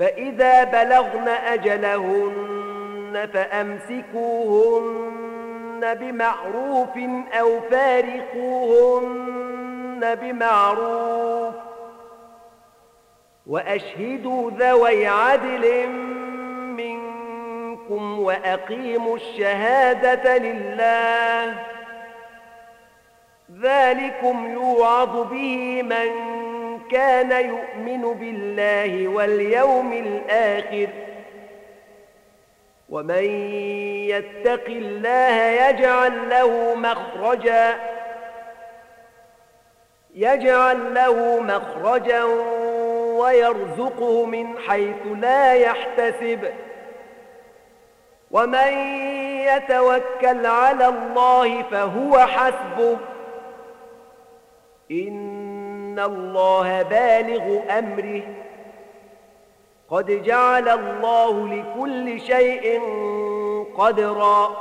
فإذا بلغن أجلهن فأمسكوهن بمعروف أو فارقوهن بمعروف وأشهدوا ذوي عدل منكم وأقيموا الشهادة لله ذلكم يوعظ به من كان يؤمن بالله واليوم الآخر ومن يتق الله يجعل له مخرجا يجعل له مخرجا ويرزقه من حيث لا يحتسب ومن يتوكل على الله فهو حسبه إن إن الله بالغ أمره. قد جعل الله لكل شيء قدرا.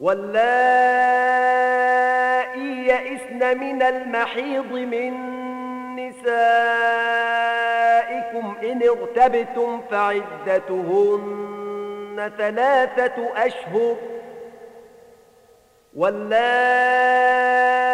واللائي يئسن من المحيض من نسائكم إن ارتبتم فعدتهن ثلاثة أشهر. واللائي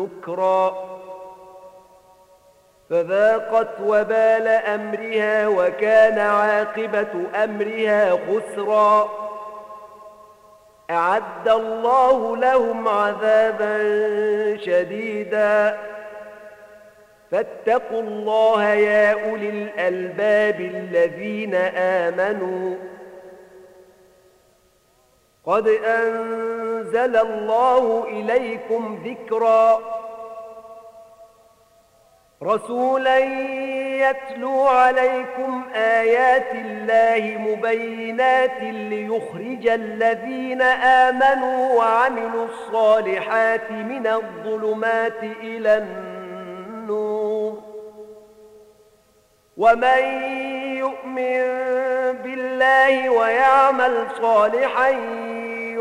نكرا. فذاقت وبال أمرها وكان عاقبة أمرها خسرا. أعد الله لهم عذابا شديدا. فاتقوا الله يا أولي الألباب الذين آمنوا. قد أنزل الله إليكم ذكرا. رسولا يتلو عليكم آيات الله مبينات ليخرج الذين آمنوا وعملوا الصالحات من الظلمات إلى النور. ومن يؤمن بالله ويعمل صالحا